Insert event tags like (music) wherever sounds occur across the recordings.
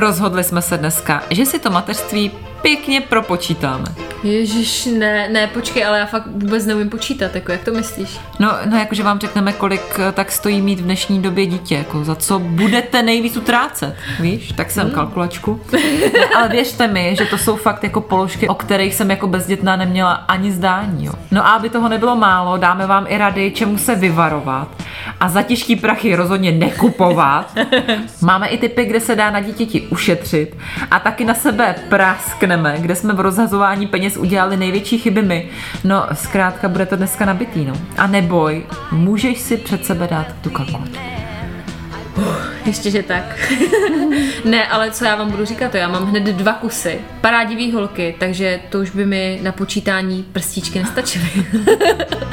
Rozhodli jsme se dneska, že si to mateřství pěkně propočítáme. Ježíš, ne, ne, počkej, ale já fakt vůbec neumím počítat, jako jak to myslíš? No, no jakože vám řekneme, kolik eh, tak stojí mít v dnešní době dítě, jako za co budete nejvíc utrácet, víš? Tak jsem hmm. kalkulačku. No, ale věřte mi, že to jsou fakt jako položky, o kterých jsem jako bezdětná neměla ani zdání, jo. No a aby toho nebylo málo, dáme vám i rady, čemu se vyvarovat a za těžký prachy rozhodně nekupovat. (laughs) Máme i typy, kde se dá na dítěti ušetřit a taky na sebe praskneme, kde jsme v rozhazování peněz udělali největší chyby my. No, zkrátka bude to dneska nabitý, no. A neboj, můžeš si před sebe dát tu kalkulačku. Uh, ještě, že tak. (laughs) ne, ale co já vám budu říkat, to já mám hned dva kusy. Parádivý holky, takže to už by mi na počítání prstíčky nestačily. (laughs)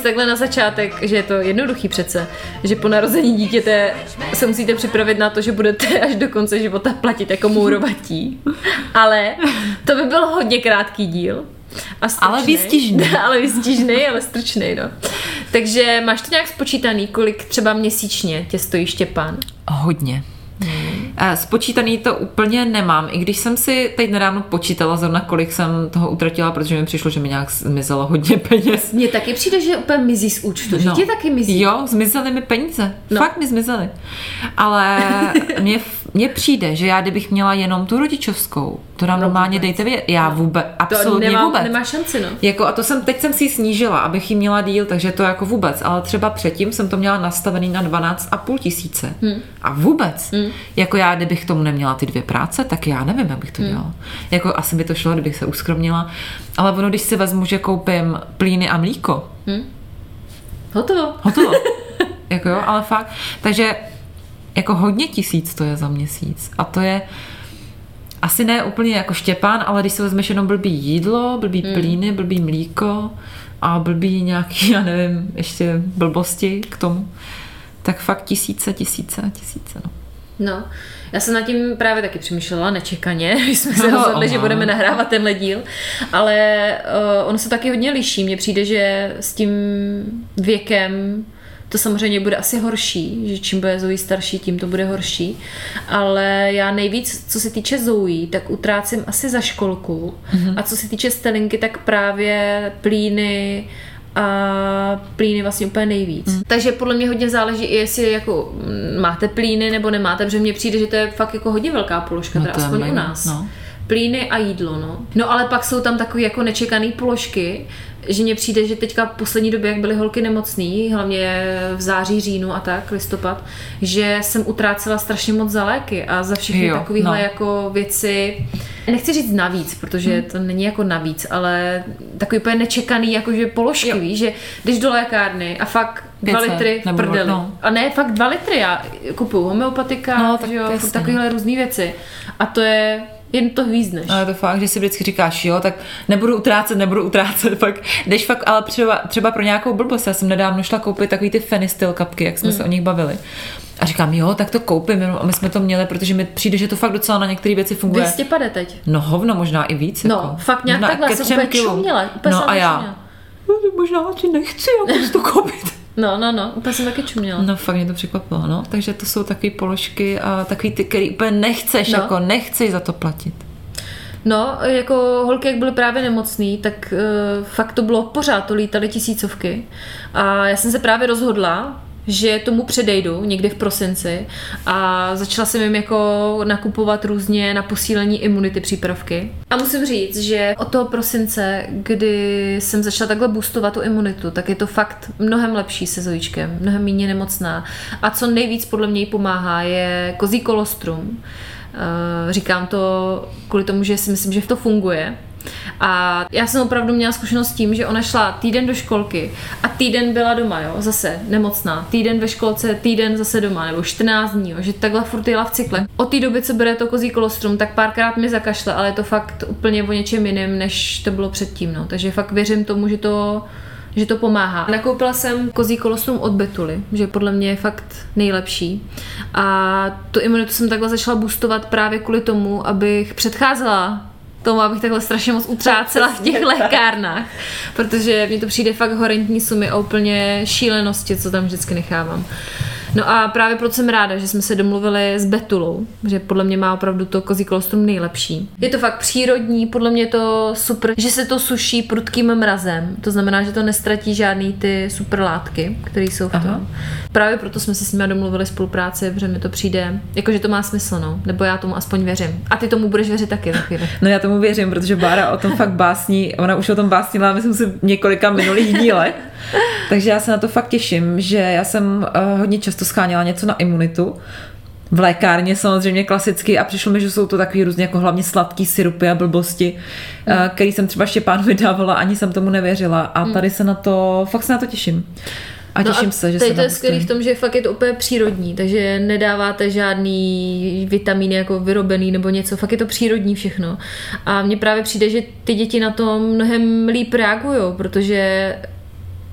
říct takhle na začátek, že je to jednoduchý přece, že po narození dítěte se musíte připravit na to, že budete (laughs) až do konce života platit jako mourovatí. Ale to by byl hodně krátký díl. A ale výstižný. (laughs) ale výstižný, ale stručný, no. Takže máš to nějak spočítaný, kolik třeba měsíčně tě stojí Štěpán? Hodně. Hmm. Spočítaný to úplně nemám, i když jsem si teď nedávno počítala zrovna, kolik jsem toho utratila, protože mi přišlo, že mi nějak zmizelo hodně peněz. Mně taky přijde, že úplně mizí z účtu, no. ti taky mizí. Jo, zmizely mi peníze. No. Fakt mi zmizely. Ale mně, mně přijde, že já kdybych měla jenom tu rodičovskou, to nám no, normálně vůbec. dejte vědět. Já vůbec, absolutně to nemá, vůbec. Nemá šanci, no. Jako, a to jsem, teď jsem si ji snížila, abych ji měla díl, takže to jako vůbec. Ale třeba předtím jsem to měla nastavený na 12,5 tisíce. Hmm. A vůbec. Hmm. Jako já, kdybych tomu neměla ty dvě práce, tak já nevím, jak bych to hmm. dělala. Hmm. Jako asi by to šlo, kdybych se uskromnila. Ale ono, když si vezmu, že koupím plíny a mlíko. Hmm. Hotovo. Hotovo. (laughs) jako jo, ale fakt. Takže jako hodně tisíc to je za měsíc. A to je asi ne úplně jako Štěpán, ale když si vezmeš jenom blbý jídlo, blbý hmm. plíny, blbý mlíko a blbý nějaký, (laughs) já nevím, ještě blbosti k tomu, tak fakt tisíce, tisíce, tisíce, no. No, já jsem nad tím právě taky přemýšlela nečekaně, (laughs) když jsme se no, rozhodli, že budeme nahrávat tenhle díl, ale uh, ono se taky hodně liší. Mně přijde, že s tím věkem to samozřejmě bude asi horší, že čím bude Zoe starší, tím to bude horší. Ale já nejvíc, co se týče Zoe, tak utrácím asi za školku. Mm-hmm. A co se týče stelinky, tak právě plíny, a plíny vlastně úplně nejvíc. Mm. Takže podle mě hodně záleží i jestli jako máte plíny nebo nemáte, protože mně přijde, že to je fakt jako hodně velká položka, no teda aspoň u nás. No. Plíny a jídlo, no. No ale pak jsou tam takové jako nečekané položky, že mně přijde, že teďka v poslední době, jak byly holky nemocný, hlavně v září, říjnu a tak, listopad, že jsem utrácela strašně moc za léky a za všechny takovéhle no. jako věci. Nechci říct navíc, protože hmm. to není jako navíc, ale takový úplně nečekaný jakože položky, jo. víš, že když do lékárny a fakt dva litry v prdeli. No. A ne, fakt dva litry, já kupuju homeopatika, no, tak jo, takovéhle různé věci. A to je jen to hvízneš. Ale to fakt, že si vždycky říkáš, jo, tak nebudu utrácet, nebudu utrácet, pak jdeš fakt, ale třeba, třeba pro nějakou blbost, já jsem nedávno šla koupit takový ty Fenistil kapky, jak jsme mm. se o nich bavili. A říkám, jo, tak to koupím, a my jsme to měli, protože mi přijde, že to fakt docela na některé věci funguje. 200 pade teď. No hovno, možná i víc. No, jako. fakt nějak takhle, jsem úplně čuměla, No a já, no, (laughs) možná ti nechci, já to koupit. No, no, no, úplně jsem taky čuměla. No, fakt mě to překvapilo, no. Takže to jsou takové položky a takový ty, který úplně nechceš, no. jako nechci za to platit. No, jako holky, jak byly právě nemocný, tak uh, fakt to bylo pořád, to lítaly tisícovky. A já jsem se právě rozhodla, že tomu předejdu někdy v prosinci a začala jsem jim jako nakupovat různě na posílení imunity přípravky. A musím říct, že od toho prosince, kdy jsem začala takhle boostovat tu imunitu, tak je to fakt mnohem lepší se Zojičkem, mnohem méně nemocná. A co nejvíc podle mě jí pomáhá, je kozí kolostrum. Eh, říkám to kvůli tomu, že si myslím, že to funguje, a já jsem opravdu měla zkušenost s tím, že ona šla týden do školky a týden byla doma, jo, zase nemocná. Týden ve školce, týden zase doma, nebo 14 dní, jo, že takhle furt jela v cykle. Od té doby, co bere to kozí kolostrum, tak párkrát mi zakašle, ale je to fakt úplně o něčem jiném, než to bylo předtím, no. Takže fakt věřím tomu, že to že to pomáhá. Nakoupila jsem kozí kolostrum od Betuly, že podle mě je fakt nejlepší. A tu imunitu jsem takhle začala boostovat právě kvůli tomu, abych předcházela tomu, abych takhle strašně moc utrácela v těch (laughs) lékárnách, protože mně to přijde fakt horentní sumy a úplně šílenosti, co tam vždycky nechávám. No a právě proto jsem ráda, že jsme se domluvili s Betulou, že podle mě má opravdu to kozí kolostrum nejlepší. Je to fakt přírodní, podle mě je to super, že se to suší prudkým mrazem, to znamená, že to nestratí žádný ty super látky, které jsou v tom. Aha. Právě proto jsme se s nimi domluvili spolupráci, protože mi to přijde, jakože to má smysl, no. nebo já tomu aspoň věřím. A ty tomu budeš věřit taky chvíli. No já tomu věřím, protože Bára o tom fakt básní, ona už o tom básnila, myslím si, několika minulých dílech. Takže já se na to fakt těším, že já jsem uh, hodně často scháněla něco na imunitu, v lékárně samozřejmě klasicky a přišlo mi, že jsou to takový různě jako hlavně sladký syrupy a blbosti, mm. který jsem třeba Štěpánovi (laughs) dávala, ani jsem tomu nevěřila a mm. tady se na to, fakt se na to těším. A těším no a se, že se to je skvělý v tom, že fakt je to úplně přírodní, takže nedáváte žádný vitamíny jako vyrobený nebo něco, fakt je to přírodní všechno. A mně právě přijde, že ty děti na to mnohem líp reagují, protože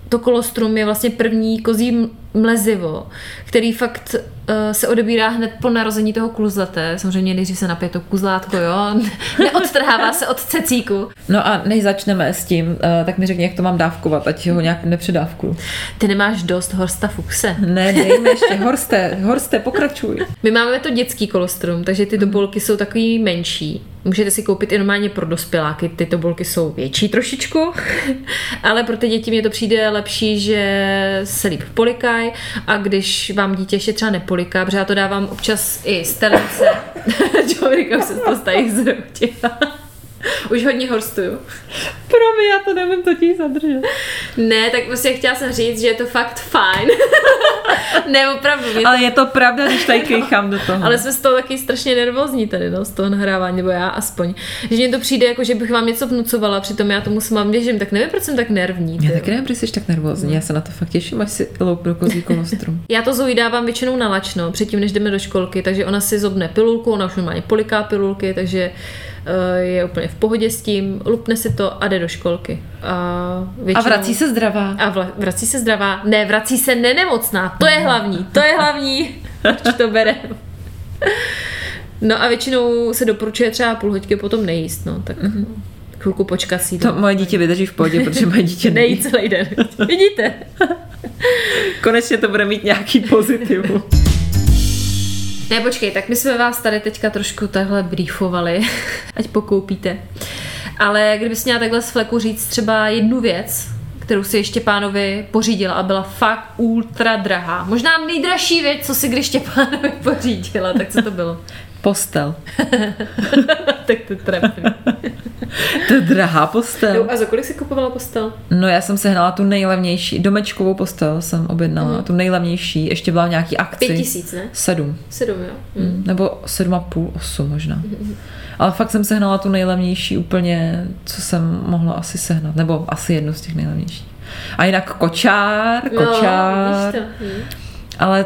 to kolostrum je vlastně první kozí mlezivo, který fakt uh, se odebírá hned po narození toho kluzlete. Samozřejmě nejdřív se napije to kuzlátko, jo. (laughs) Neodtrhává se od cecíku. No a než začneme s tím, uh, tak mi řekni, jak to mám dávkovat, ať ho nějak nepředávku. Ty nemáš dost Horsta Fuchse. Ne, dejme ještě Horste, Horste, pokračuj. My máme to dětský kolostrum, takže ty dobolky jsou takový menší. Můžete si koupit i normálně pro dospěláky, ty tobolky jsou větší trošičku, (laughs) ale pro ty děti mě to přijde lepší, že se líp polikají a když vám dítě ještě třeba nepoliká, protože já to dávám občas i z telence, (laughs) Člověka se to stají zroutila. Už hodně horstuju. Promiň, já to nevím totiž zadržet. Ne, tak prostě chtěla jsem říct, že je to fakt fajn. (laughs) ne, opravdu. Ale to... je to pravda, když tady (laughs) kejchám do toho. Ale jsme z toho taky strašně nervózní tady, no, z toho nahrávání, nebo já aspoň. Že mně to přijde jako, že bych vám něco vnucovala, přitom já tomu s vám věřím, tak nevím, proč jsem tak nervní. Já taky nevím, proč jsi tak nervózní, já se na to fakt těším, až si loup do kozí kolostrum. (laughs) já to Zoe dávám většinou na lačno, předtím, než jdeme do školky, takže ona si zobne pilulku, ona už normálně poliká pilulky, takže je úplně v pohodě s tím, lupne si to a jde do školky. A, většinou... a vrací se zdravá. A vla... vrací se zdravá. Ne, vrací se nenemocná. To je hlavní. To je hlavní. Proč to bere? No a většinou se doporučuje třeba půl hoďky potom nejíst, no, tak mm-hmm. chvilku počkat si. To moje dítě vydrží v pohodě, protože moje dítě (laughs) nejí. celý den. Vidíte? (laughs) Konečně to bude mít nějaký (laughs) pozitivum. Ne, počkej, tak my jsme vás tady teďka trošku takhle briefovali, (laughs) ať pokoupíte. Ale kdybys měla takhle z fleku říct třeba jednu věc, kterou si ještě pánovi pořídila a byla fakt ultra drahá. Možná nejdražší věc, co si když (laughs) pánovi pořídila, tak co to bylo? Postel. (laughs) tak to trefný. to je drahá postel. No, a za kolik jsi kupovala postel? No já jsem sehnala tu nejlevnější, domečkovou postel jsem objednala, mm. tu nejlevnější, ještě byla v nějaký akci. Pět tisíc, ne? Sedm. Sedm, jo. Mm. Nebo sedm a půl, osm možná. Mm. Ale fakt jsem sehnala tu nejlevnější úplně, co jsem mohla asi sehnat, nebo asi jednu z těch nejlevnějších. A jinak kočár, kočár. No, to. Mm. Ale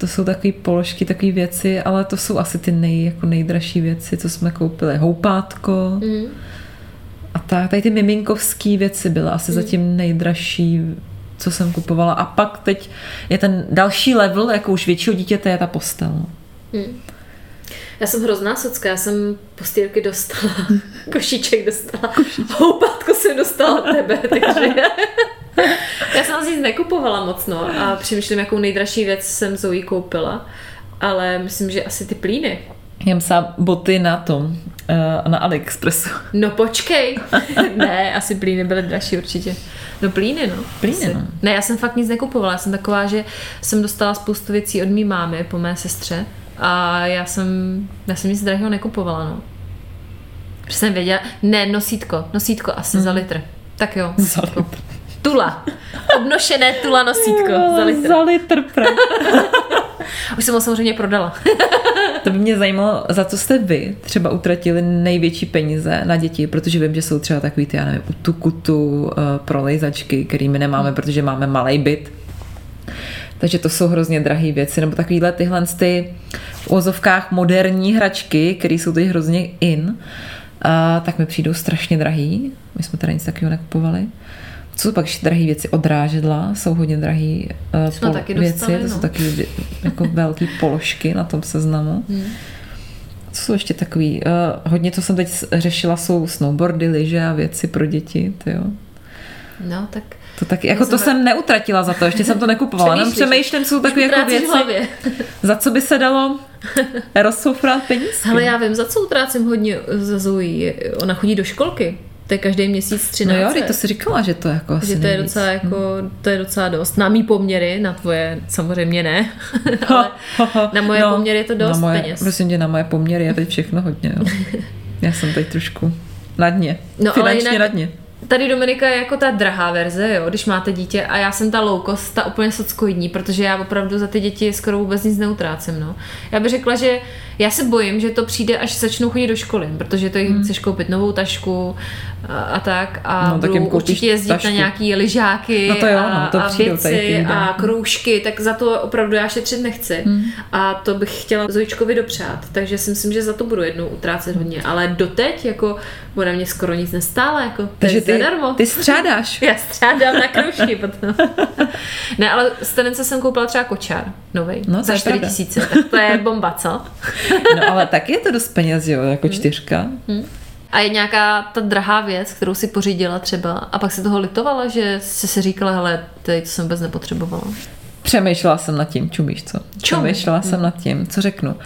to jsou takové položky, takové věci, ale to jsou asi ty nej, jako nejdražší věci, co jsme koupili. Houpátko mm. a tak. Tady ty miminkovské věci byly asi mm. zatím nejdražší, co jsem kupovala. A pak teď je ten další level, jako už většího dítěte, je ta postel. Mm. Já jsem hrozná socka, já jsem postýlky (laughs) dostala, košíček dostala, houpátko jsem dostala od tebe, (laughs) takže (laughs) (laughs) já jsem asi nekupovala moc, no, a přemýšlím, jakou nejdražší věc jsem Zoe koupila, ale myslím, že asi ty plíny. Já jsem boty na tom, uh, na AliExpressu. No počkej. (laughs) ne, asi plíny byly dražší určitě. No plíny, no. Plíny, Asi. no. Ne, já jsem fakt nic nekupovala. Já jsem taková, že jsem dostala spoustu věcí od mý mámy po mé sestře a já jsem, já jsem nic drahého nekupovala, no. Protože jsem věděla, ne, nosítko, nosítko asi mm. za litr. Tak jo, (laughs) Za nosítko. Tula. Obnošené tula nosítko za litr. Za litr. (laughs) Už jsem ho samozřejmě prodala. To by mě zajímalo, za co jste vy třeba utratili největší peníze na děti, protože vím, že jsou třeba takový ty, já nevím, tu kutu uh, prolejzačky, který my nemáme, protože máme malý byt. Takže to jsou hrozně drahé věci, nebo takovýhle tyhle ty v ozovkách moderní hračky, které jsou teď hrozně in, a tak mi přijdou strašně drahý. My jsme teda nic takového nekupovali. Jsou pak ještě drahé věci? Odrážedla jsou hodně drahé uh, Jsme taky dostali, věci, to jsou no. taky jako (laughs) velké položky na tom seznamu. Hmm. Co jsou ještě takový? Uh, hodně, co jsem teď řešila, jsou snowboardy, lyže a věci pro děti. Ty jo. No, tak To taky, jako to jsem neutratila za to, ještě jsem to nekupovala. Jenom Přemýšlíš. přemýšlím, jsou takové jako věci, hlavě. (laughs) za co by se dalo (laughs) rozsoufrat penízky. Hele, já vím, za co utrácím hodně za Zoe. Ona chodí do školky. To je každý měsíc 13. No jo, teď to si říkala, že to jako asi že to je nejvíc. docela jako, to je docela dost. Na mý poměry, na tvoje samozřejmě ne, (laughs) ale (laughs) na moje No, poměry je to dost na moje, peněz. Prosím tě, na moje poměry je teď všechno hodně. Jo. (laughs) Já jsem teď trošku na dně. No, ale Finančně jinak- na dně. Tady Dominika je jako ta drahá verze, jo, když máte dítě a já jsem ta low cost, ta úplně sockoidní, protože já opravdu za ty děti skoro vůbec nic neutrácím, no. Já bych řekla, že já se bojím, že to přijde, až začnou chodit do školy, protože to jim chceš koupit novou tašku a, a tak a Hmm. No, tak jim budou koupíš určitě jezdit tašku. na nějaký lyžáky No to jo, a, no, to a ty věci výdaje. a kroužky, tak za to opravdu já šetřit nechci. Hmm. A to bych chtěla Zojičkovi dopřát, takže si myslím, že za to budu jednou utrácet hodně, ale doteď jako bude mě skoro nic nestále, jako Takže zadarmo. ty střádáš. (laughs) Já střádám na kroužky potom. ne, ale z Tenence jsem koupila třeba kočár novej. No, za je 4 pravda. tisíce. Tak to je bomba, co? (laughs) No ale taky je to dost peněz, jo, jako Hmm. čtyřka. A je nějaká ta drahá věc, kterou si pořídila třeba a pak si toho litovala, že jsi si říkala, hele, tady to jsem vůbec nepotřebovala. Přemýšlela jsem nad tím, čumíš co? Čum. Přemýšlela jsem nad tím, co řeknu.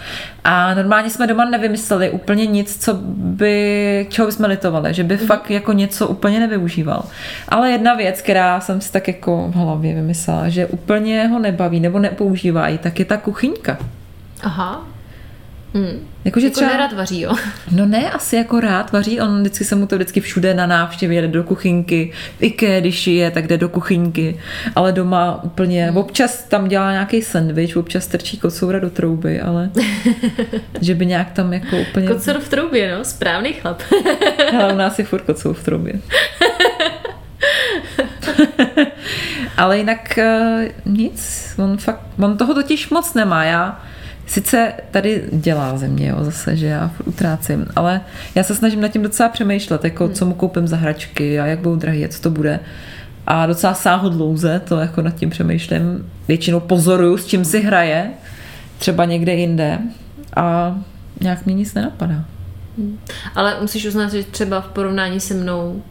A normálně jsme doma nevymysleli úplně nic, co by, čeho bychom litovali, že by fakt jako něco úplně nevyužíval. Ale jedna věc, která jsem si tak jako v hlavě vymyslela, že úplně ho nebaví nebo nepoužívají, tak je ta kuchyňka. Aha. Hm. Jakože Jako třeba, nerad vaří, jo. (laughs) no ne, asi jako rád vaří, on vždycky se mu to vždycky všude na návštěvě jde do kuchyňky, v IKEA, když je, tak jde do kuchyňky, ale doma úplně, občas tam dělá nějaký sendvič, občas trčí kocoura do trouby, ale (laughs) že by nějak tam jako úplně... Kocor v troubě, no, správný chlap. (laughs) Ale u nás je furt kocour v troubě. ale jinak eh, nic, on fakt, on toho totiž moc nemá, já Sice tady dělá ze mě, jo, zase, že já utrácím, ale já se snažím nad tím docela přemýšlet, jako co mu koupím za hračky a jak budou drahé, a co to bude. A docela sáhodlouze, to jako nad tím přemýšlím. Většinou pozoruju, s čím si hraje, třeba někde jinde a nějak mě nic nenapadá. Ale musíš uznat, že třeba v porovnání se mnou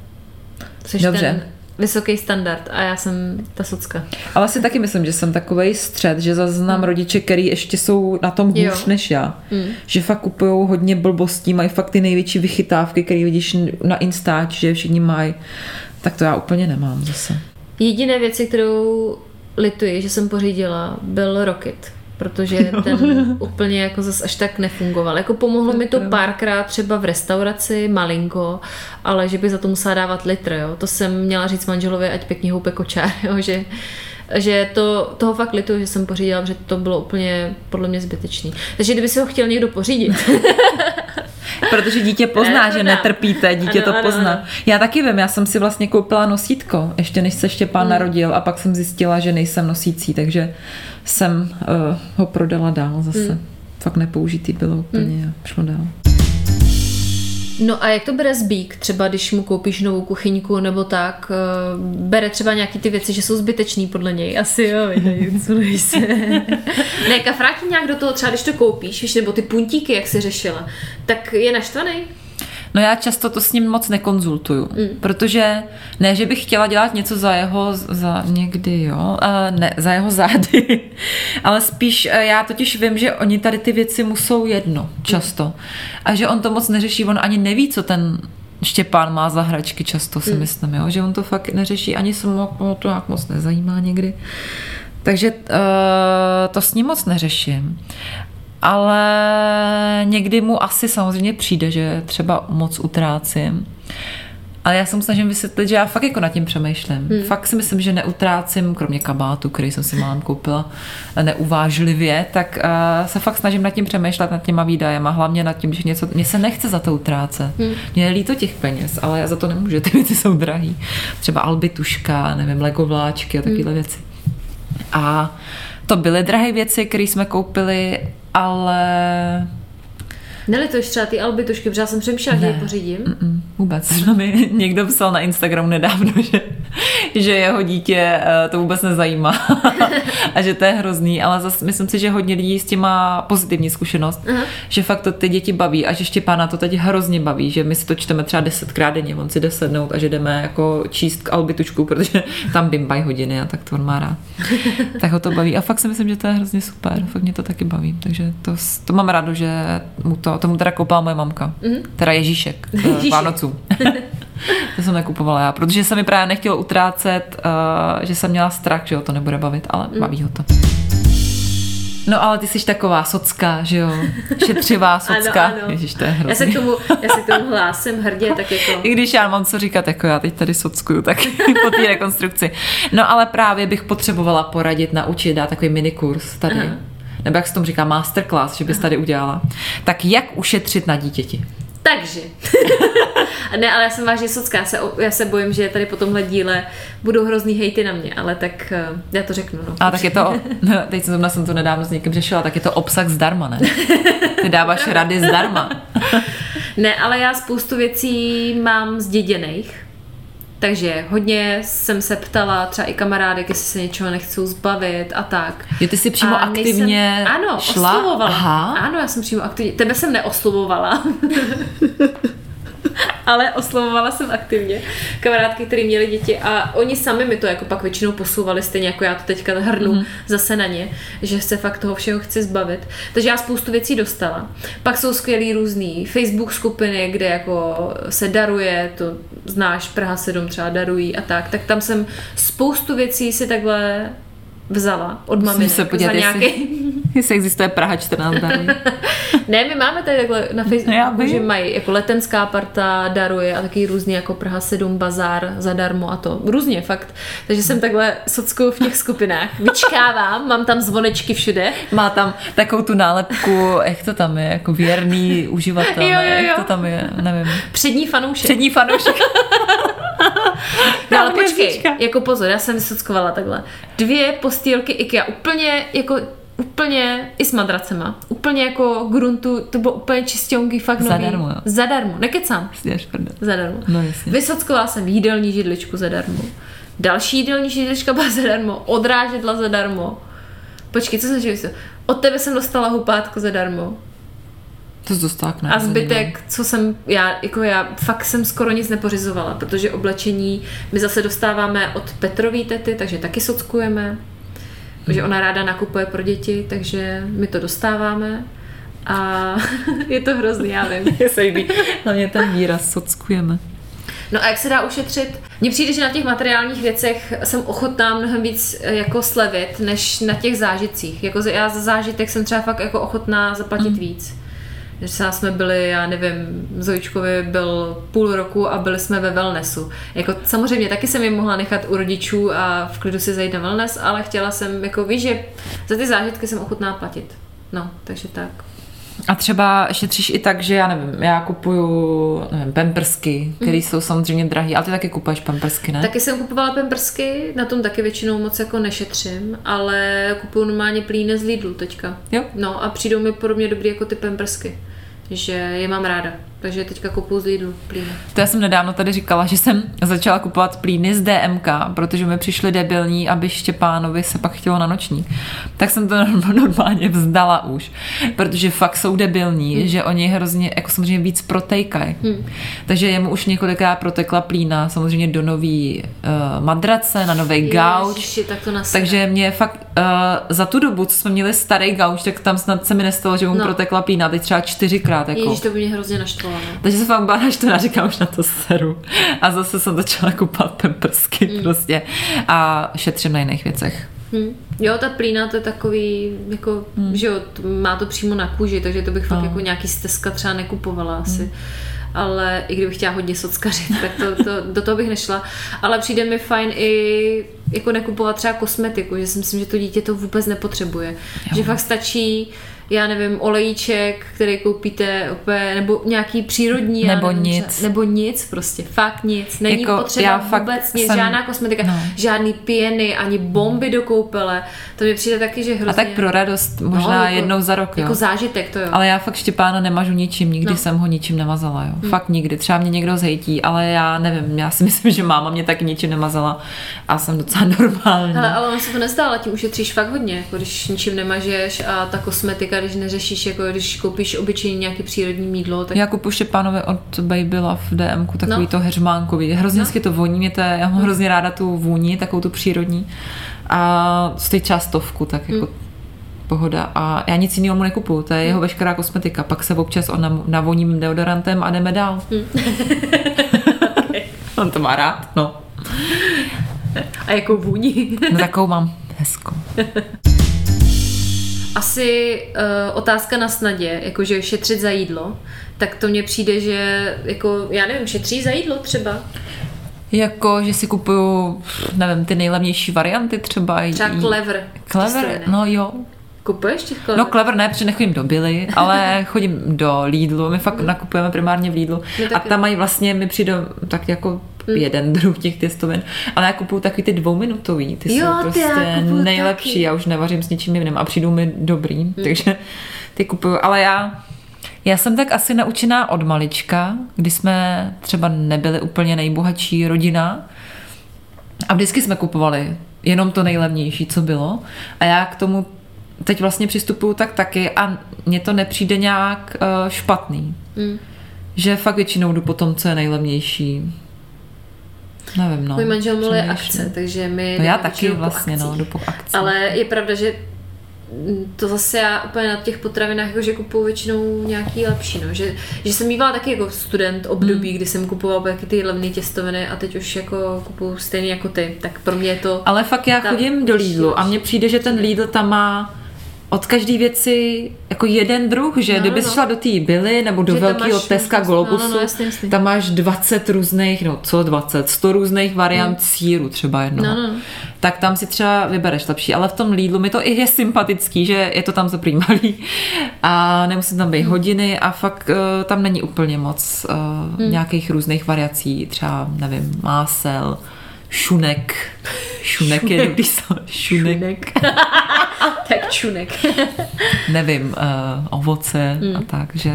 jsi Dobře. ten vysoký standard a já jsem ta socka. Ale si taky myslím, že jsem takovej střed, že zase znám rodiče, který ještě jsou na tom hůř Jo. než já. Mm. Že fakt kupují hodně blbostí, mají fakt ty největší vychytávky, které vidíš na Instač, že všichni mají. Tak to já úplně nemám zase. Jediné věci, kterou lituji, že jsem pořídila, byl Rocket. Protože ten úplně jako zas až tak nefungoval. Jako pomohlo mi to párkrát třeba v restauraci, malinko, ale že by za to musela dávat litr, jo. To jsem měla říct manželovi, ať pěkně houpe kočár, (laughs) jo, že že to, toho fakt lituju, že jsem pořídila, protože to bylo úplně podle mě zbytečný. Takže kdyby si ho chtěl někdo pořídit, (laughs) Protože dítě pozná, Ne, že netrpíte, dítě Ano, to ano, pozná. ano. Já taky vím, já jsem si vlastně koupila nosítko, ještě než se Štěpán Hmm. narodil a pak jsem zjistila, že nejsem nosící, takže jsem uh, ho prodala dál zase. Hmm. Fakt nepoužitý bylo úplně a šlo dál. No a jak to bere Zbík, třeba když mu koupíš novou kuchyňku nebo tak, eh, bere třeba nějaký ty věci, že jsou zbytečný podle něj. Asi jo, nejuculej (laughs) se. ne, kafráti nějak do toho, třeba když to koupíš, víš, nebo ty puntíky, jak jsi řešila, tak je naštvaný. No já často to s ním moc nekonzultuju, mm. protože ne, že bych chtěla dělat něco za jeho, za někdy, jo, ne, za jeho zády, (laughs) ale spíš uh, já totiž vím, že oni tady ty věci mu jsou jedno často a že on to moc neřeší, on ani neví, co ten Štěpán má za hračky často, si myslím, jo? že on to fakt neřeší, ani se mu mu to nějak moc nezajímá někdy. Takže uh, to s ním moc neřeším. Ale někdy mu asi samozřejmě přijde, že třeba moc utrácím. Ale já se mu snažím vysvětlit, že já fakt jako nad tím přemýšlím. Hmm. Fakt si myslím, že neutrácím, kromě kabátu, který jsem si mám koupila neuvážlivě, tak uh, se fakt snažím nad tím přemýšlet, nad těma výdajema, hlavně nad tím, že něco, mě se nechce za to utrácet. Hmm. Mě je líto těch peněz, ale já za to nemůžu, ty věci jsou drahý. Třeba albituška, nevím, Lego vláčky a takovéhle hmm. věci. A to byly drahé věci, které jsme koupili, ale Nelituješ třeba ty albitušky, protože já jsem přemýšlela, že je pořídím. Mm-mm, vůbec. (laughs) mi někdo psal na Instagramu nedávno, (laughs) že, že jeho dítě eh, to vůbec nezajímá (laughs) a že to je hrozný, ale zase myslím si, že hodně lidí s tím má pozitivní zkušenost, uh-huh. že fakt to ty děti baví a že Štěpána to teď hrozně baví, že my si to čteme třeba desetkrát denně, on si jde sednout a že jdeme jako číst k albitučku, protože tam bimbají hodiny a tak to on má rád. tak ho to baví a fakt si myslím, že to je hrozně super, fakt mě to taky baví, takže to, to mám rádo, že mu to tomu teda koupala moje mamka. Mm-hmm. Teda Ježíšek k Ježíšek. Vánocům. (laughs) to jsem nekupovala já, protože se mi právě nechtělo utrácet, uh, že jsem měla strach, že ho to nebude bavit, ale mm. baví ho to. No ale ty jsi taková socka, že jo? Šetřivá (laughs) socka. ano, ano. Ježiš, to je hrozný. Já se k tomu, já se k tomu hlásím hrdě, tak jako... I když já mám co říkat, jako já teď tady sockuju, tak (laughs) po té rekonstrukci. No ale právě bych potřebovala poradit, naučit, dát takový minikurs tady. Aha nebo jak se tomu říká, masterclass, že bys tady udělala. Tak jak ušetřit na dítěti? Takže. (laughs) ne, ale já jsem vážně socká, já se, já se bojím, že tady po tomhle díle budou hrozný hejty na mě, ale tak uh, já to řeknu. No. A tak je to, no, (laughs) teď jsem, jsem to nedávno s někým řešila, tak je to obsah zdarma, ne? Ty dáváš (laughs) rady zdarma. ne, ale já spoustu věcí mám zděděných takže hodně jsem se ptala třeba i kamarádek, jestli se něčeho nechcou zbavit a tak. Jo, ty jsi přímo a aktivně nejsem, Ano, šla? oslovovala. Aha. Ano, já jsem přímo aktivně. Tebe jsem neoslovovala. (laughs) ale oslovovala jsem aktivně kamarádky, které měly děti a oni sami mi to jako pak většinou posouvali, stejně jako já to teďka hrnu mm. zase na ně, že se fakt toho všeho chci zbavit. Takže já spoustu věcí dostala. Pak jsou skvělý různý Facebook skupiny, kde jako se daruje, to znáš, Praha 7 třeba darují a tak, tak tam jsem spoustu věcí si takhle vzala od mami se podívat, za nějaký... jestli, (laughs) jestli existuje Praha 14 darů. (laughs) ne, my máme tady takhle na Facebooku, no že mají jako letenská parta daruje a taky různý jako Praha 7 bazár zadarmo a to. Různě fakt. Takže jsem takhle sockou v těch skupinách. Vyčkávám, mám tam zvonečky všude. Má tam takovou tu nálepku, jak to tam je, jako věrný uživatel, jo, jo, jo. jak to tam je, nevím. Přední fanoušek. Přední fanoušek. (laughs) no, ale počkej, jako pozor, já jsem vysockovala takhle. Dvě postýlky IKEA, úplně jako úplně i s madracema. Úplně jako gruntu, to bylo úplně čistěnky, fakt nový. Zadarmo, jo. Zadarmo, nekecám. Zadarmo. No jasně. Vysockovala jsem jídelní židličku zadarmo. Další jídelní židlička byla zadarmo. Odrážedla zadarmo. Počkej, co jsem říkal? Od tebe jsem dostala hupátko zadarmo. To dostala A zbytek, co jsem, já, jako já fakt jsem skoro nic nepořizovala, protože oblečení my zase dostáváme od Petrový tety, takže taky sockujeme, protože ona ráda nakupuje pro děti, takže my to dostáváme. A (laughs) je to hrozný, já vím. Je se líbí. Hlavně ten výraz sockujeme. No a jak se dá ušetřit? Mně přijde, že na těch materiálních věcech jsem ochotná mnohem víc eh, jako slevit, než na těch zážitcích. Jako já za zážitek jsem třeba fakt jako ochotná zaplatit mm. víc že jsme byli, já nevím, Zojičkovi byl půl roku a byli jsme ve wellnessu. Jako samozřejmě taky jsem jim mohla nechat u rodičů a v klidu si zajít na wellness, ale chtěla jsem, jako víš, že za ty zážitky jsem ochotná platit. No, takže tak. A třeba šetříš i tak, že já nevím, já kupuju nevím, pampersky, které mm. jsou samozřejmě drahé, ale ty taky kupuješ pampersky, ne? Taky jsem kupovala pampersky, na tom taky většinou moc jako nešetřím, ale kupuju normálně plíny z Lidlu teďka. Jo. No a přijdou mi podobně dobrý jako ty pampersky, že je mám ráda. Takže teďka kupuju z Lidlu plíny. To já jsem nedávno tady říkala, že jsem začala kupovat plíny z DMK, protože mi přišly debilní, aby Štěpánovi se pak chtělo na noční. Tak jsem to (laughs) normálně vzdala už, protože fakt jsou debilní, hmm. že oni hrozně, jako samozřejmě víc protejkají. Hmm. Takže jemu už několikrát protekla plína, samozřejmě do nový uh, madrace, na nový gauč. Ježiši, tak to Takže mě fakt uh, za tu dobu, co jsme měli starý gauč, tak tam snad se mi nestalo, že mu no. protekla plína, teď třeba čtyřikrát. Jako. Ježiš, to by mě hrozně naštvalo. Takže jsem fakt byla naštvaná, říkám, už na to seru. A zase jsem začala kupovat pemprsky mm. prostě. A šetřím na jiných věcech. Hmm. Jo, ta plína to je takový, jako, hmm. že jo, to- má to přímo na kůži, takže to bych fakt No. jako nějaký stezka třeba nekupovala asi. Hmm. Ale i kdybych chtěla hodně sockařit, tak to, to, do toho bych nešla. Ale přijde mi fajn i jako nekupovat třeba kosmetiku, že si myslím, že to dítě to vůbec nepotřebuje. Jo. Že fakt stačí já nevím, olejček, který koupíte opět, nebo nějaký přírodní, Nebo nevím, nic. nebo nic prostě, fakt nic. Není Jako, potřeba já fakt vůbec nic, jsem- žádná kosmetika, no. no. žádný pěny, ani bomby do koupele. To mi přijde taky, že hrozně... A tak pro radost možná No, jako- jednou za rok, jo. Jako zážitek to jo. Ale já fakt Štěpána nemažu ničím, nikdy No. jsem ho ničím nemazala, jo. Fakt nikdy. Třeba mě někdo zhejtí, ale já nevím, já si (laughs) myslím, že máma mě taky ničím nemazala a jsem docela (laughs) normální. Hele, ale ono se to nezdá, ale tím ušetříš fakt hodně, jako když ničím nemažeš a ta kosmetika, když neřešíš, jako když koupíš obyčejný nějaký přírodní mídlo, tak Já kupuji Štěpánovi od Baby Love v DMku takový No. to heřmánkový. Hrozně hezky to voní, mě to, je- já mám hrozně ráda tu vůni, takovou tu přírodní. A stojí třeba stovku, tak jako Hmm. pohoda. A já nic jiného mu nekupuju, to je jeho veškerá kosmetika. Pak se občas on nav- navoním deodorantem a jdeme dál. (laughs) Hmm. on to má rád, no. a jakou vůni. no takovou mám hezkou. (laughs) Asi uh, otázka na snadě, jakože šetřit za jídlo, tak to mně přijde, že jako, já nevím, šetří za jídlo třeba. Jako, že si kupuju, nevím, ty nejlevnější varianty třeba. Třeba. Clever, Čistý, ne? no jo. Kupuješ těch clever? No Clever ne, protože nechodím do Billy, ale (laughs) chodím do Lidlu. My fakt nakupujeme primárně v Lidlu. A tam mají vlastně, mi přijde tak jako jeden (laughs) druh těch těstovin. Ale já kupuju takový ty dvouminutový. Ty Jo, jsou prostě nejlepší. taky. Já už nevařím s ničím jiným a přijdou mi dobrý. Takže ty kupuju. Ale já já jsem tak asi naučená od malička, kdy jsme třeba nebyli úplně nejbohatší rodina a vždycky jsme kupovali jenom to nejlevnější, co bylo. A já k tomu teď vlastně přistupuju tak taky a mně to nepřijde nějak uh, špatný. Mm. Že fakt většinou jdu po tom, co je nejlevnější. Nevím, no. Můj manžel miluje akce, takže my No já taky vlastně, no, jdu po akci. Ale je pravda, že to zase já úplně na těch potravinách, jako že kupuju většinou nějaký lepší, no. že, že jsem mývala taky jako student období, Hmm. kdy jsem kupovala taky ty levné těstoviny a teď už jako kupuju stejný jako ty, tak pro mě je to Ale fakt já chodím do Lidlu a mně přijde, že ten Lidl tam má od každé věci jako jeden druh, že No, kdyby no. šla do té Billy nebo do Že velkého Teska Globusu, no, no, jasně, jasně. tam máš 20 různých, no co 20, 100 různých variant síru třeba jednoho. No, no. Tak tam si třeba vybereš lepší, ale v tom Lidlu mi to i je sympatický, že je to tam za malý a nemusím tam být Hmm. hodiny a fakt uh, tam není úplně moc uh, Hmm. nějakých různých variací, třeba nevím, másel, šunek. Šunek, je Šunek. dobrý slovo. Šunek. (laughs) tak čunek. Nevím, uh, ovoce Hmm. a tak, že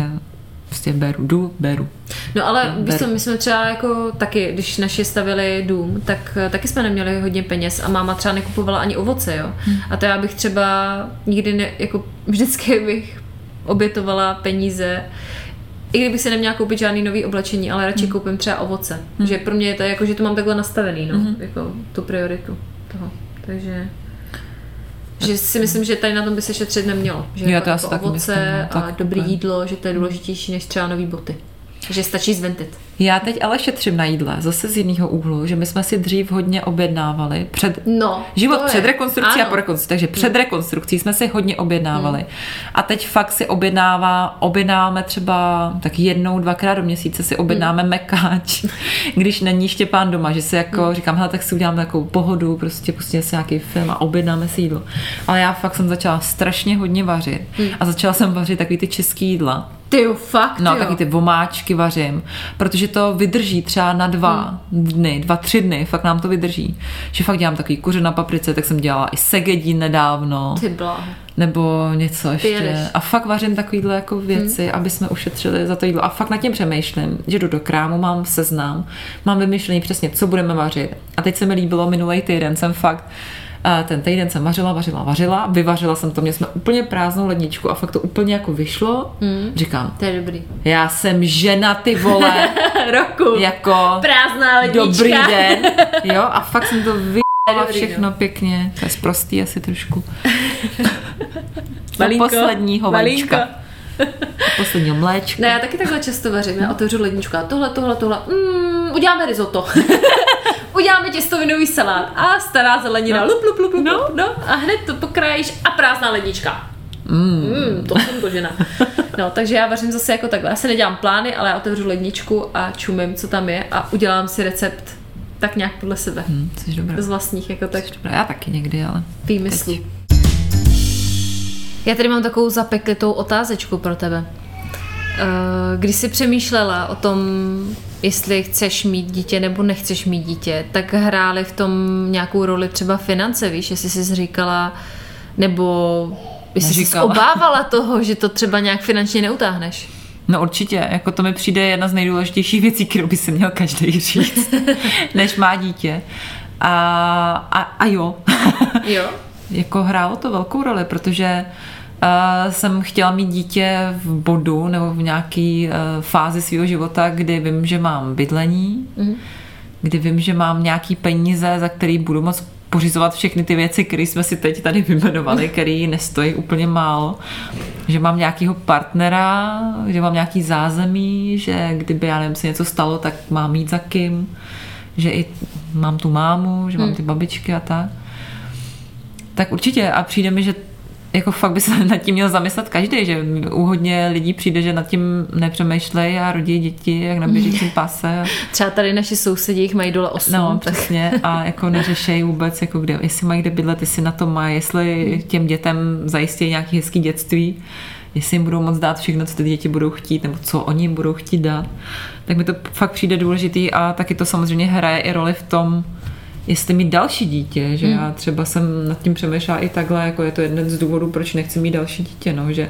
prostě beru, jdu, beru. No ale víš beru. co, my jsme třeba jako taky, když naši stavili dům, tak eh, taky jsme neměli hodně peněz a máma třeba nekupovala ani ovoce, jo. Hmm. A to já bych třeba nikdy ne, jako vždycky bych obětovala peníze i kdybych si neměla koupit žádný nový oblečení, ale radši koupím třeba ovoce. Že pro mě je to jako, že to mám takhle nastavený, no, jako tu prioritu toho. Takže že si myslím, že tady na tom by se šetřit nemělo. Že Jo, jako to asi taky ovoce myslím, no, a tak dobrý úplně. jídlo, že to je důležitější než třeba nový boty. Že stačí zventit. Já teď ale šetřím na jídle, zase z jiného úhlu, že my jsme si dřív hodně objednávali před No, Život před rekonstrukcí ano. a po rekonstrukci. Takže před rekonstrukcí jsme si hodně objednávali. A teď fakt si objednává, objednáváme třeba tak jednou, dvakrát do měsíce si objednáme mekáč, když není Štěpán doma, že si jako říkám, hele, tak si uděláme takovou pohodu, prostě pustíme si nějaký film a objednáme si jídlo. Ale já fakt jsem začala strašně hodně vařit a začala jsem vařit takový ty český jídla. Ty jo, fakt No, jo. taky ty vomáčky vařím, protože to vydrží třeba na dva Hmm. dny, dva, tři dny, fakt nám to vydrží. Že fakt dělám takový kuře na paprice, tak jsem dělala i segedín nedávno, Ty bláho. nebo něco ještě. jedeš. A fakt vařím takovýhle jako věci, hmm. aby jsme ušetřili za to jídlo. A fakt nad tím přemýšlím, že jdu do krámu, mám seznam, mám vymyšlený přesně, co budeme vařit. A teď se mi líbilo minulý týden, jsem fakt ten týden jsem vařila, vařila, vařila, vyvařila jsem to, měli jsme úplně prázdnou ledničku a fakt to úplně jako vyšlo. Hmm. Říkám, To je dobrý. já jsem žena, ty vole, (laughs) Roku. jako Prázdná lednička. dobrý den, (laughs) jo, a fakt jsem to vyjela dobrý, všechno no. pěkně, to je zprostý asi trošku. (laughs) Malinko, posledního malinko. vajíčka. Posledního mléčka. Ne, já taky takhle často vařím. Já otevřu ledničku a tohle, tohle, tohle. Mm, uděláme risotto. (laughs) uděláme těstovinový salát a stará zelenina. Lup, lup, lup, lup, no. no. A hned to pokrájíš a prázdná lednička. Mm. Mm, to jsem to žena. No, takže já vařím zase jako takhle. Já se nedělám plány, ale já otevřu ledničku a čumím, co tam je a udělám si recept tak nějak podle sebe. Hmm, jsi dobrá. Z vlastních, jako tak. Dobrá. Já taky někdy, ale... Výmyslu. Já tady mám takovou zapeklitou otázečku pro tebe. Eh, Když jsi přemýšlela o tom, jestli chceš mít dítě nebo nechceš mít dítě, tak hrály v tom nějakou roli třeba finance, víš, jestli jsi říkala, nebo jestli jsi obávala toho, že to třeba nějak finančně neutáhneš. No určitě, jako to mi přijde jedna z nejdůležitějších věcí, kterou by si měl každý říct, (laughs) než má dítě. A, a, a jo, Jo? (laughs) jako hrálo to velkou roli, protože uh, jsem chtěla mít dítě v bodu nebo v nějaký uh, fázi svého života, kdy vím, že mám bydlení, Mhm. kdy vím, že mám nějaký peníze, za který budu moc pořizovat všechny ty věci, které jsme si teď tady vyjmenovali, (laughs) které nestojí úplně málo. Že mám nějakýho partnera, že mám nějaký zázemí, že kdyby, já nevím, se něco stalo, tak mám mít za kým, že i mám tu mámu, že mám ty babičky a tak. Tak určitě a přijde mi, že jako fakt by se (laughs) nad tím měl zamyslet každý, že u hodně lidí přijde, že nad tím nepřemýšlej a rodí děti jak na běžícím pase. (laughs) Třeba tady naši sousedí jich mají dole 8. No, tak přesně. A jako neřešejí vůbec, jako kde, jestli mají kde bydlet, jestli na to mají, jestli těm dětem zajistí nějaký hezký dětství, jestli jim budou moc dát všechno, co ty děti budou chtít, nebo co oni jim budou chtít dát. Tak mi to fakt přijde důležitý a taky to samozřejmě hraje i roli v tom, jestli mít další dítě, že já třeba jsem nad tím přemýšlela i takhle, jako je to jeden z důvodů, proč nechci mít další dítě, no, že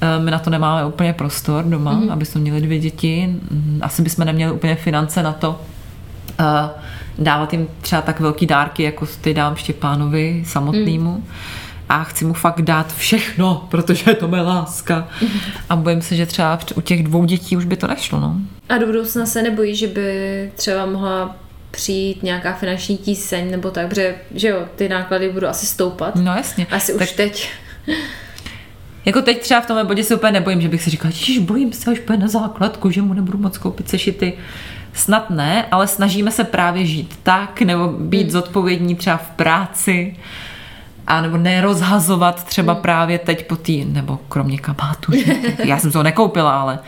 eh, my na to nemáme úplně prostor doma, mm. aby jsme měli dvě děti. Mm, Asi bychom neměli úplně finance na to, eh, dávat jim třeba tak velký dárky, jako ty dám Štěpánovi samotnému. Mm. A chci mu fakt dát všechno, protože je to moje láska. (laughs) A bojím se, že třeba u těch dvou dětí už by to nešlo. No. A do budoucna se nebojí, že by třeba mohla přijít nějaká finanční tíseň nebo tak, protože že jo, ty náklady budou asi stoupat. no jasně. Asi tak už teď. Jako teď třeba v tomhle bodě se úplně nebojím, že bych si říkala, že bojím se, až na základku, že mu nebudu moc koupit sešity. Snad ne, ale snažíme se právě žít tak, nebo být zodpovědní třeba v práci, a nebo nerozhazovat třeba právě teď po té, nebo kromě kabátu, že? (laughs) já jsem to nekoupila, ale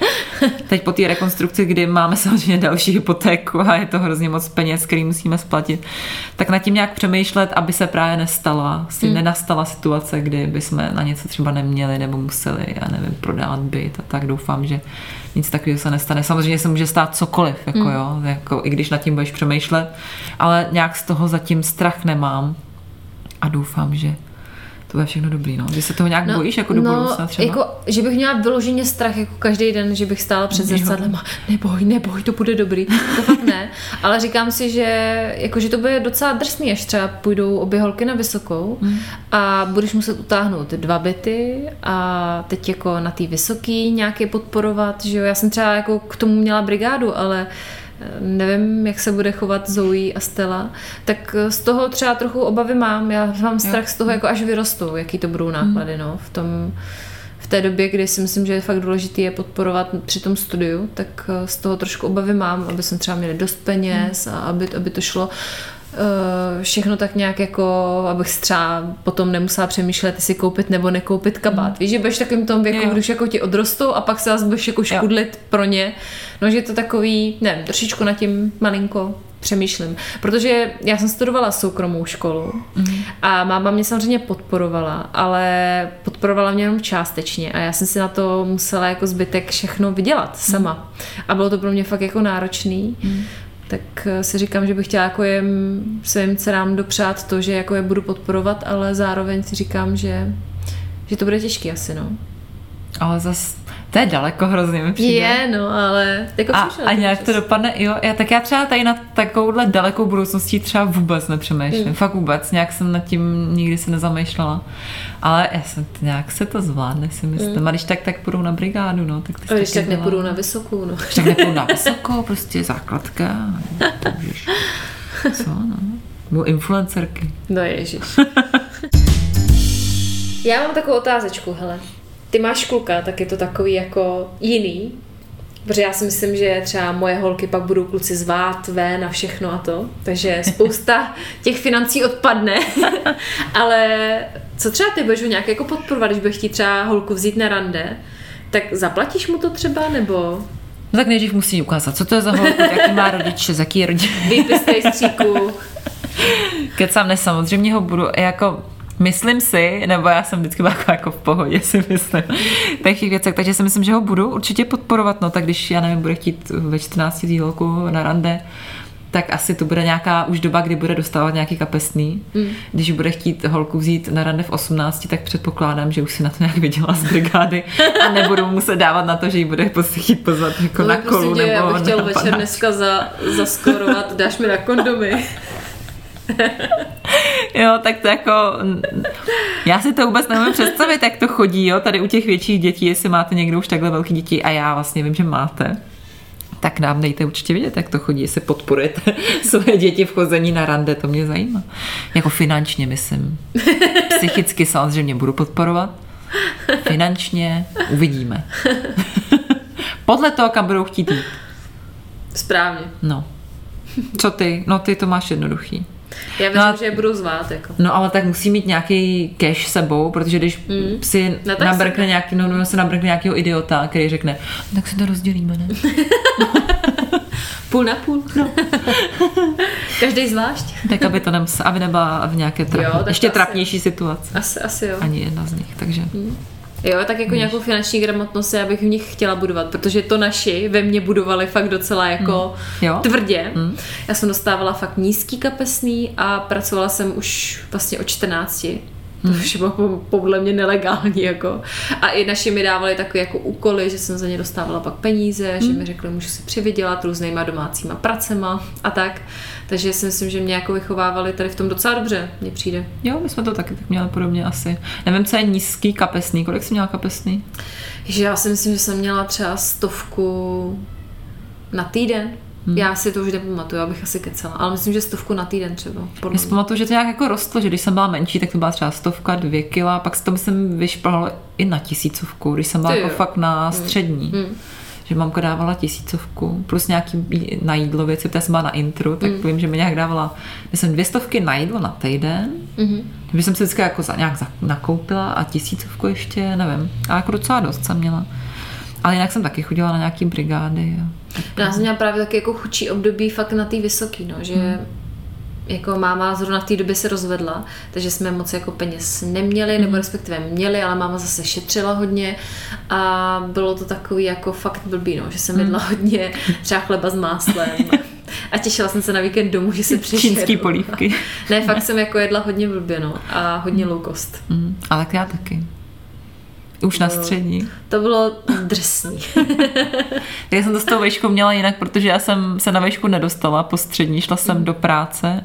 teď po té rekonstrukci, kdy máme samozřejmě další hypotéku a je to hrozně moc peněz, který musíme splatit, tak nad tím nějak přemýšlet, aby se právě nestala, si nenastala situace, kdy bychom na něco třeba neměli nebo museli, já nevím, prodávat byt a tak. Doufám, že nic takového se nestane. Samozřejmě se může stát cokoliv, jako jo, jako, i když nad tím budeš přemýšlet, ale nějak z toho zatím strach nemám a doufám, že to bude všechno dobrý, no. Ty se toho nějak bojíš jako do budoucna třeba? Jako, že bych měla vyloženě strach jako každý den, že bych stála před zrcadlem a neboj, neboj, to bude dobrý. To fakt ne. (laughs) Ale říkám si, že, jako, že to bude docela drsný, až třeba půjdou obě holky na vysokou Hmm. a budeš muset utáhnout dva byty a teď jako na té vysoký nějaký podporovat, že jo. Já jsem třeba jako k tomu měla brigádu, ale nevím, jak se bude chovat Zoe a Stella, tak eh, z toho třeba trochu obavy mám. Já mám strach z toho, jako až vyrostou, jaký to budou náklady, Hmm. no, v tom v té době, kdy si myslím, že je fakt důležité je podporovat při tom studiu, tak eh, z toho trošku obavy mám, aby jsme třeba měli dost peněz a aby, aby to šlo všechno tak nějak jako, abych třeba potom nemusela přemýšlet, jestli koupit nebo nekoupit kabát. Víš, že budeš v takovým tom věku, Jo. když jako ti odrostou a pak se zase budeš jako škudlit pro ně. No, že je to takový, ne, trošičku nad tím malinko přemýšlím. Protože já jsem studovala soukromou školu a máma mě samozřejmě podporovala, ale podporovala mě jenom částečně a já jsem si na to musela jako zbytek všechno vydělat sama. A bylo to pro mě fakt jako náročný. Tak eh, si říkám, že bych chtěla jako jim, svým dcerám dopřát to, že jako je budu podporovat, ale zároveň si říkám, že, že to bude těžký asi, no. Ale zas, to je daleko hrozně mi přijde. Je, no, ale jako A, a nějak to dopadne, jo, já, tak já třeba tady na takovouhle dalekou budoucností třeba vůbec nepřemýšlím, Mm. fakt vůbec, nějak jsem nad tím nikdy se nezamýšlela, ale já jsem, nějak se to zvládne, si myslím, a když tak, tak půjdou na brigádu, no, tak. A když tak nepůjdu dělá. na vysokou, no. Když tak nepůjdu na (laughs) vysoko, prostě základka, to co, no, nebo influencerky. No ježiš. Já mám takovou otázečku, hele. Ty máš kluka, tak je to takový jako jiný, Protože já si myslím, že třeba moje holky pak budou kluci zvát ven a všechno a to. Takže spousta (laughs) těch financí odpadne. (laughs) Ale co třeba ty budeš ho nějak jako podporovat, když budeš chtít třeba holku vzít na rande, tak zaplatíš mu to třeba, nebo... No tak nejdřív musí ukázat, co to je za holku, jaký má rodiče, z jaký rodiny. Výpis rejstříku. Kecám, ne, samozřejmě ho budu, jako Myslím si, nebo já jsem vždycky byla jako, v pohodě, (laughs) si myslím, těch věcech, takže si myslím, že ho budu určitě podporovat, no tak když, já nevím, bude chtít ve 14 holku na rande, tak asi to bude nějaká už doba, kdy bude dostávat nějaký kapesný. Mm. Když bude chtít holku vzít na rande v 18, tak předpokládám, že už si na to nějak viděla z brigády a nebudu muset dávat na to, že ji bude prostě chtít pozvat jako no, na kolu nebo já bych chtěl večer dneska za, zaskorovat, dáš mi na kondomy. (laughs) (laughs) jo, tak to jako... Já si to vůbec nemůžu představit, jak to chodí, jo, tady u těch větších dětí, jestli máte někdo už takhle velký děti a já vlastně vím, že máte tak nám dejte určitě vidět, jak to chodí, jestli podporujete (laughs) své děti v chození na rande, to mě zajímá. Jako finančně, myslím. Psychicky samozřejmě budu podporovat. Finančně uvidíme. (laughs) Podle toho, kam budou chtít jít. Správně. No. Co ty? No ty to máš jednoduchý. Já věřím, no, že je budu zvát. Jako. No ale tak musí mít nějaký cash sebou, protože když mm. si no, nabrkne nějaký, no, no, se nabrkne nějakého idiota, který řekne, no, tak si to rozdělíme, ne? (laughs) půl na půl. No. (laughs) Každý zvlášť. tak aby to nemusel, aby nebyla v nějaké trap, jo, ještě trapnější situaci. Asi, asi jo. Ani jedna z nich, takže... Mm. Jo, tak jako nějakou finanční gramotnost já bych v nich chtěla budovat, protože to naši ve mně budovali fakt docela jako mm. jo. tvrdě. Mm. Já jsem dostávala fakt nízký kapesný a pracovala jsem už vlastně od 14. To už bylo podle mě nelegální. Jako. A i naši mi dávali takové jako úkoly, že jsem za ně dostávala pak peníze, mm. že mi řekli, můžu si přivydělat různýma domácíma pracema a tak. Takže si myslím, že mě jako vychovávali tady v tom docela dobře, mně přijde. Jo, my jsme to taky tak měli podobně asi. Nevím, co je nízký kapesný. Kolik jsi měla kapesný? Že já si myslím, že jsem měla třeba stovku na týden. Hmm. Já si to už nepamatuju, abych asi kecela, ale myslím, že stovku na týden třeba. Já si pamatuju, že to nějak jako rostlo, že když jsem byla menší, tak to byla třeba stovka, dvě kila, pak se to myslím vyšplhalo i na tisícovku, když jsem byla Ty jako jo. fakt na hmm. střední. Hmm že mamka dávala tisícovku, plus nějaký na jídlo věci, protože jsem byla na intru, tak mm. vím, že mi nějak dávala, myslím, dvě stovky na jídlo na týden, mm-hmm. že jsem si vždycky jako za, nějak za, nakoupila a tisícovku ještě, nevím, a jako docela dost jsem měla. Ale jinak jsem taky chodila na nějaký brigády. Já jsem měla právě taky jako chučí období fakt na té vysoký, no, že mm jako máma zrovna v té době se rozvedla, takže jsme moc jako peněz neměli, nebo mhm. respektive měli, ale máma zase šetřila hodně a bylo to takový jako fakt blbý, no, že jsem mm. jedla hodně (laughs) třeba chleba s máslem. A těšila jsem se na víkend domů, že se (laughs) přišel. Čínský polívky. (laughs) ne, fakt jsem jako jedla hodně blbě, no, a hodně low cost. Mm, ale já taky. Už na střední. To bylo drsný. já jsem to s tou vejškou měla jinak, protože já jsem se na vejšku nedostala po střední, šla jsem do práce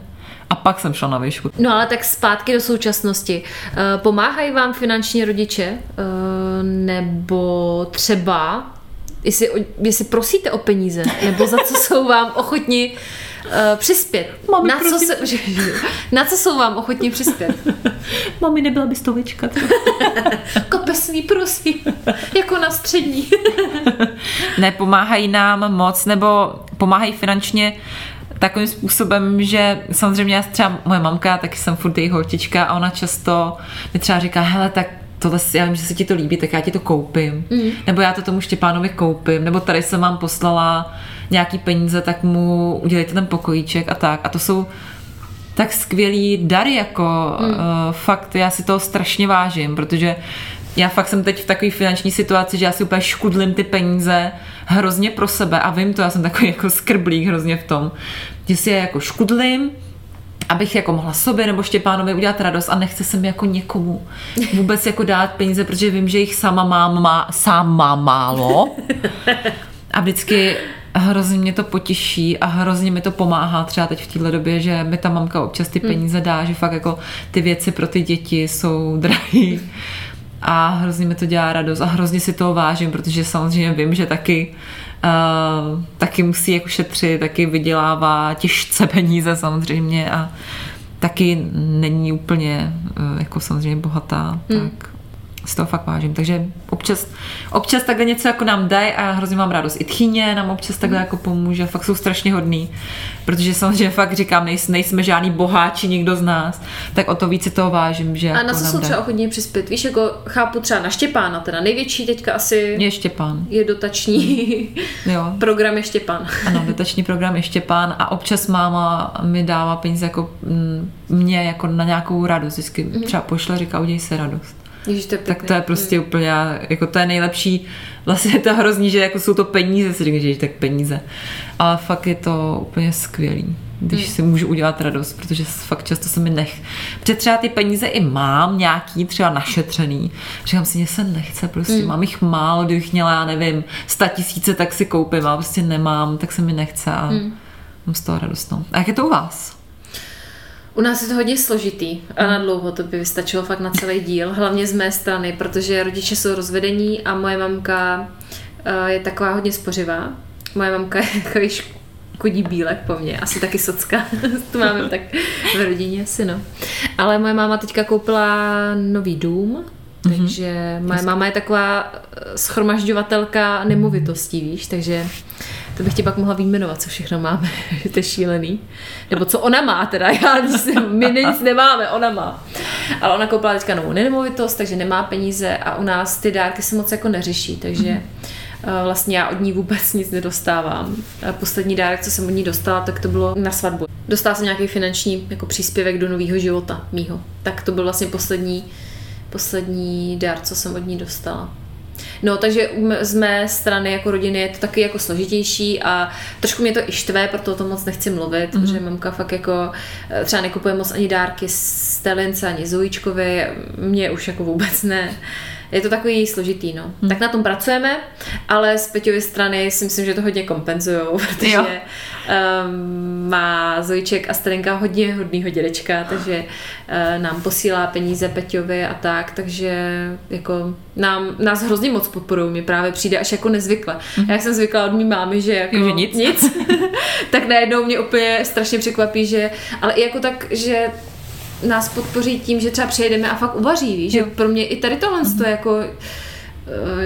a pak jsem šla na výšku. No ale tak zpátky do současnosti. Eh, pomáhají vám finanční rodiče? Eh, nebo třeba, jestli, jestli prosíte o peníze, nebo za co jsou vám ochotni uh, přispět. Mami, na, co se, (laughs) na co jsou vám ochotní přispět? Mami, nebyla by stovička. (laughs) Kopesný, prosím. Jako na střední. (laughs) Nepomáhají nám moc, nebo pomáhají finančně takovým způsobem, že samozřejmě já třeba moje mamka, taky jsem furt její holčička a ona často mi třeba říká, hele, tak tohle, já vím, že se ti to líbí, tak já ti to koupím. Mm. Nebo já to tomu Štěpánovi koupím. Nebo tady jsem vám poslala nějaký peníze, tak mu udělejte ten pokojíček a tak. A to jsou tak skvělý dary, jako mm. uh, fakt já si to strašně vážím, protože já fakt jsem teď v takové finanční situaci, že já si úplně škudlím ty peníze hrozně pro sebe a vím to, já jsem takový jako skrblík hrozně v tom, že si je jako škudlím, abych jako mohla sobě nebo Štěpánovi udělat radost a nechce se mi jako někomu vůbec jako dát peníze, protože vím, že jich sama mám, má, sám mám málo a vždycky hrozně mě to potěší a hrozně mi to pomáhá třeba teď v téhle době, že mi ta mamka občas ty hmm. peníze dá, že fakt jako ty věci pro ty děti jsou drahé a hrozně mi to dělá radost a hrozně si toho vážím, protože samozřejmě vím, že taky uh, taky musí jako šetřit, taky vydělává těžce peníze samozřejmě a taky není úplně uh, jako samozřejmě bohatá, hmm. tak z toho fakt vážím. Takže občas, občas takhle něco jako nám dají a já hrozně mám radost. I tchyně nám občas takhle jako pomůže, fakt jsou strašně hodný. Protože samozřejmě fakt říkám, nejsme, nejsme žádný boháči nikdo z nás, tak o to víc si toho vážím, že A jako na co jsou třeba ochotní přispět? Víš, jako chápu třeba na Štěpána, teda největší teďka asi Je Štěpán. je dotační (laughs) Jo. program je Štěpán. (laughs) Ano, dotační program je Štěpán a občas máma mi dává peníze jako mm, mě jako na nějakou radost. Vždycky třeba pošle, říká, udělej se radost. Ježiš, to je Tak to je prostě úplně, jako to je nejlepší, vlastně je to hrozný, že jako jsou to peníze, si říkáš, že tak peníze. Ale fakt je to úplně skvělý, když si můžu udělat radost, protože fakt často se mi nech. Protože třeba ty peníze i mám nějaký, třeba našetřený. Říkám si, mě se nechce, prostě mám jich málo, kdybych měla, já nevím, sta tisíce, tak si koupím, ale prostě nemám, tak se mi nechce a mám z toho radost. No. A jak je to u vás? U nás je to hodně složitý a na dlouho to by vystačilo fakt na celý díl, hlavně z mé strany, protože rodiče jsou rozvedení a moje mamka eh, je taková hodně spořivá. Moje mamka je (laughs) takový škodí bílek po mně, asi taky socka, (laughs) to máme tak v rodině asi no. Ale moje máma teďka koupila nový dům, takže moje máma je taková eh, schromažďovatelka nemovitostí, víš, takže to bych ti pak mohla vyjmenovat, co všechno máme, (laughs) to je šílený. Nebo co ona má teda, (laughs) já nic, my nic nemáme, ona má. Ale ona koupila teďka novou nemovitost, takže nemá peníze a u nás ty dárky se moc jako neřeší, takže eh, vlastně já od ní vůbec nic nedostávám. A Poslední dárek, co jsem od ní dostala, tak to bylo na svatbu. Dostala jsem nějaký finanční jako příspěvek do nového života mýho. Tak to byl vlastně poslední, poslední dár, co jsem od ní dostala. No, takže z mé strany jako rodiny je to taky jako složitější a trošku mě to i štve, proto o tom moc nechci mluvit, mm-hmm. protože mamka fakt jako eh, třeba nekupuje moc ani dárky z Telince, ani Zojičkovi, mě už jako vůbec ne. Je to takový složitý, no. Hmm. Tak na tom pracujeme, ale z Peťovy strany si myslím, že to hodně kompenzujou, (laughs) protože Jo. Um, má Zojiček a Starinka hodně hodnýho dědečka, takže uh, nám posílá peníze Peťovi a tak, takže jako nám, nás hrozně moc podporují, mi právě přijde až jako nezvykle. Mm. Já jsem zvykla od mý mámy, že jako že nic. nic (laughs) tak najednou mě úplně strašně překvapí, že, ale i jako tak, že nás podpoří tím, že třeba přijedeme a fakt uvaří, víš, že pro mě i tady tohle mm. to je jako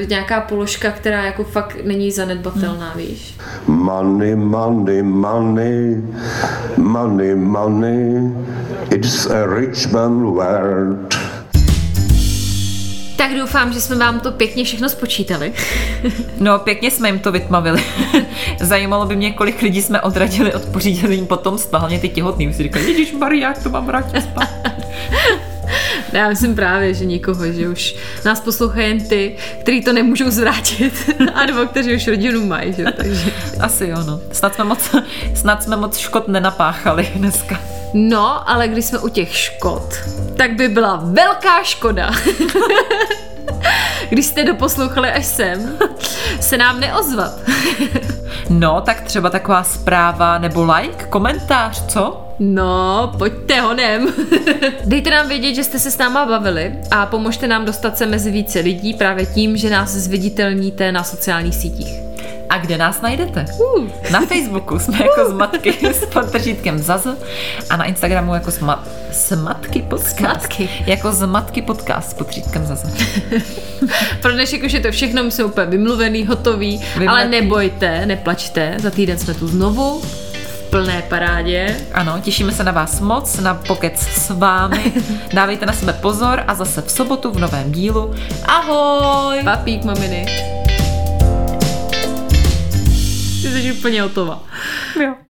nějaká položka, která jako fakt není zanedbatelná, víš. Money, money, money, money, money. It's a rich man world. Tak doufám, že jsme vám to pěkně všechno spočítali. (laughs) No, pěkně jsme jim to vytmavili. (laughs) Zajímalo by mě, kolik lidí jsme odradili od pořízení potomstva, hlavně ty těhotný. Už si říkali, Ježíš Maria, jak to mám vrátit spát. (laughs) Já myslím právě, že nikoho, že už nás poslouchají jen ty, kteří to nemůžou zvrátit, (laughs) anebo kteří už rodinu mají, že? takže... Asi jo, no. Snad jsme moc, snad jsme moc škod nenapáchali dneska. No, ale když jsme u těch škod, tak by byla velká škoda, (laughs) když jste doposlouchali až sem, se nám neozvat. No, tak třeba taková zpráva nebo like, komentář, co? No, pojďte honem. (laughs) Dejte nám vědět, že jste se s náma bavili a pomožte nám dostat se mezi více lidí právě tím, že nás zviditelníte na sociálních sítích. A kde nás najdete? Uh. Na Facebooku jsme jako zmatky s podtržítkem Zaz a na Instagramu jako sma- smatky podcast. Smatky. Jako zmatky podcast s podtržítkem Zaz. (laughs) Pro dnešek už je to všechno, my jsme úplně vymluvený, hotový, Vymletý. ale nebojte, neplačte, za týden jsme tu znovu plné parádě. Ano, těšíme se na vás moc, na pokec s vámi. (laughs) Dávejte na sebe pozor a zase v sobotu v novém dílu. Ahoj! Papík, maminy. Ty jsi úplně hotová. Jo.